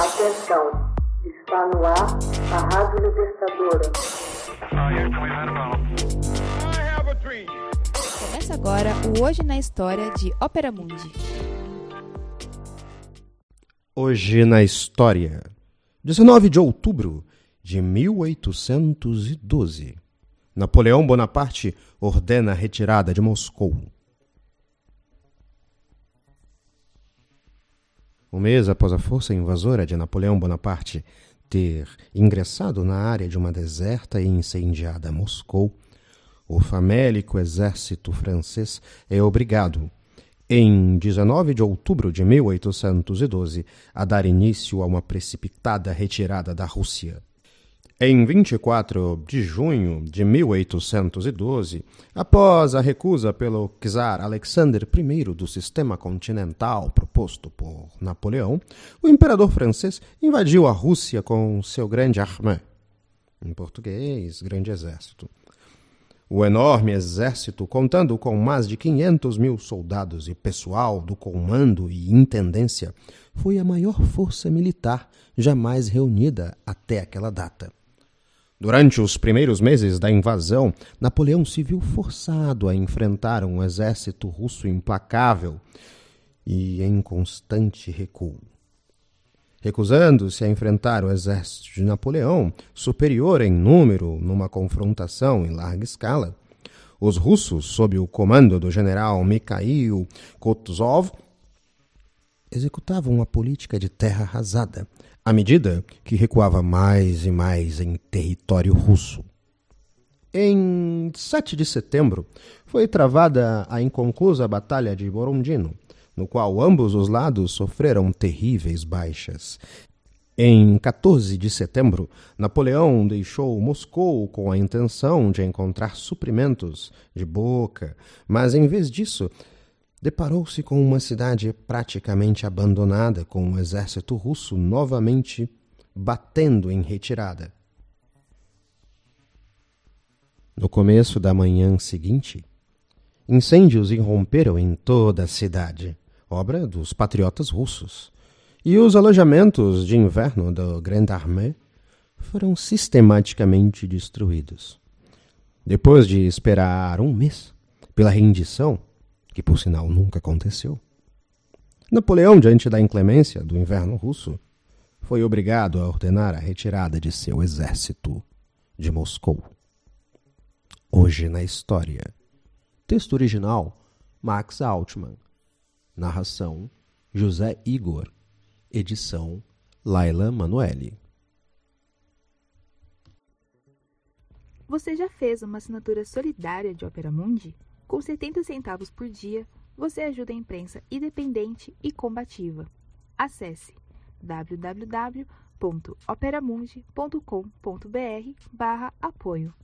Atenção, está no ar a Rádio Libertadora. Começa agora o Hoje na História de Ópera Mundi. Hoje na História, 19 de outubro de 1812. Napoleão Bonaparte ordena a retirada de Moscou. Um mês após a força invasora de Napoleão Bonaparte ter ingressado na área de uma deserta e incendiada Moscou, o famélico exército francês é obrigado, em 19 de outubro de 1812, a dar início a uma precipitada retirada da Rússia. Em 24 de junho de 1812, após a recusa pelo czar Alexander I do sistema continental proposto por Napoleão, o imperador francês invadiu a Rússia com seu grande armée, em português, grande exército. O enorme exército, contando com mais de 500 mil soldados e pessoal do comando e intendência, foi a maior força militar jamais reunida até aquela data. Durante os primeiros meses da invasão, Napoleão se viu forçado a enfrentar um exército russo implacável e em constante recuo. Recusando-se a enfrentar o exército de Napoleão, superior em número numa confrontação em larga escala, os russos, sob o comando do general Mikhail Kutuzov, executavam uma política de terra arrasada, à medida que recuava mais e mais em território russo. Em 7 de setembro, foi travada a inconclusa Batalha de Borondino, no qual ambos os lados sofreram terríveis baixas. Em 14 de setembro, Napoleão deixou Moscou com a intenção de encontrar suprimentos de boca, mas em vez disso, deparou-se com uma cidade praticamente abandonada, com o exército russo novamente batendo em retirada. No começo da manhã seguinte, incêndios irromperam em toda a cidade, obra dos patriotas russos, e os alojamentos de inverno da Grande Armée foram sistematicamente destruídos. Depois de esperar um mês pela rendição, que por sinal nunca aconteceu. Napoleão, diante da inclemência do inverno russo, foi obrigado a ordenar a retirada de seu exército de Moscou. Hoje na história. Texto original: Max Altman. Narração: José Igor. Edição: Laila Manuelle. Você já fez uma assinatura solidária de Opera Mundi? Com 70 centavos por dia, você ajuda a imprensa independente e combativa. Acesse www.operamundi.com.br/apoio.